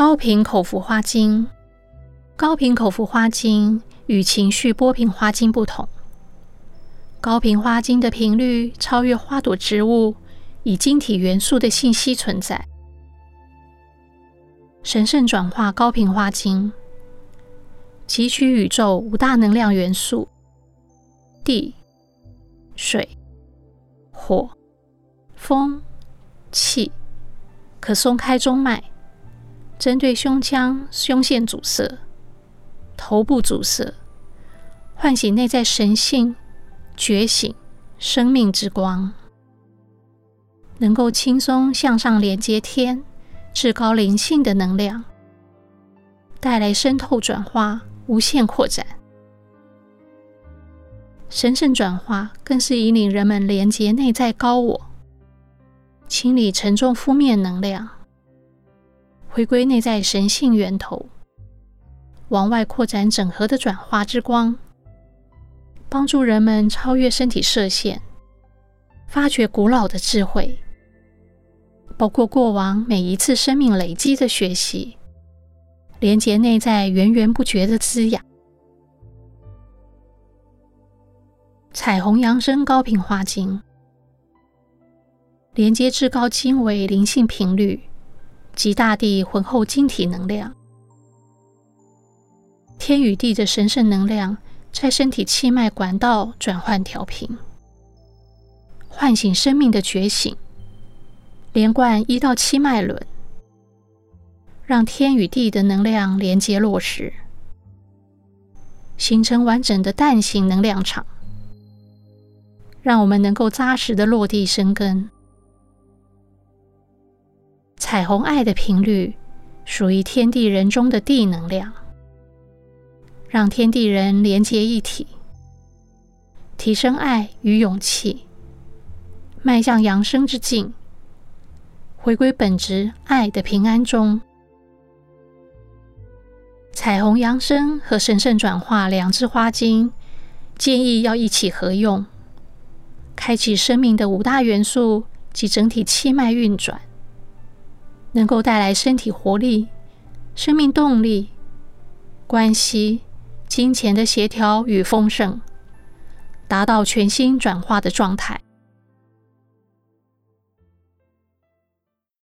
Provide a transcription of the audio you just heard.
高频口服花精，高频口服花精与情绪波频花精不同，高频花精的频率超越花朵植物以晶体元素的信息存在。神圣转化高频花精，汲取宇宙五大能量元素：地、水、火、风、气，可松开中脉，针对胸腔、胸腺阻塞、头部阻塞，唤醒内在神性，觉醒生命之光，能够轻松向上连接天。至高灵性的能量，带来渗透转化、无限扩展。神圣转化更是引领人们连接内在高我，清理沉重负面能量，回归内在神性源头，往外扩展整合的转化之光，帮助人们超越身体设限，发掘古老的智慧。包括过往每一次生命累积的学习，连接内在源源不绝的滋养。彩虹扬升高频花精，连接至高经纬灵性频率。及大地浑厚晶体能量，天与地的神圣能量在身体气脉管道转换调频，唤醒生命的觉醒。连贯一到七脉轮，让天与地的能量连接落实，形成完整的蛋形能量场，让我们能够扎实的落地生根。彩虹爱的频率属于天地人中的地能量，让天地人连接一体，提升爱与勇气，迈向扬升之境。回归本质，爱的平安中，彩虹扬升和神圣转化两支花精，建议要一起合用，开启生命的五大元素及整体气脉运转，能够带来身体活力、生命动力、关系、金钱的协调与丰盛，达到全新转化的状态。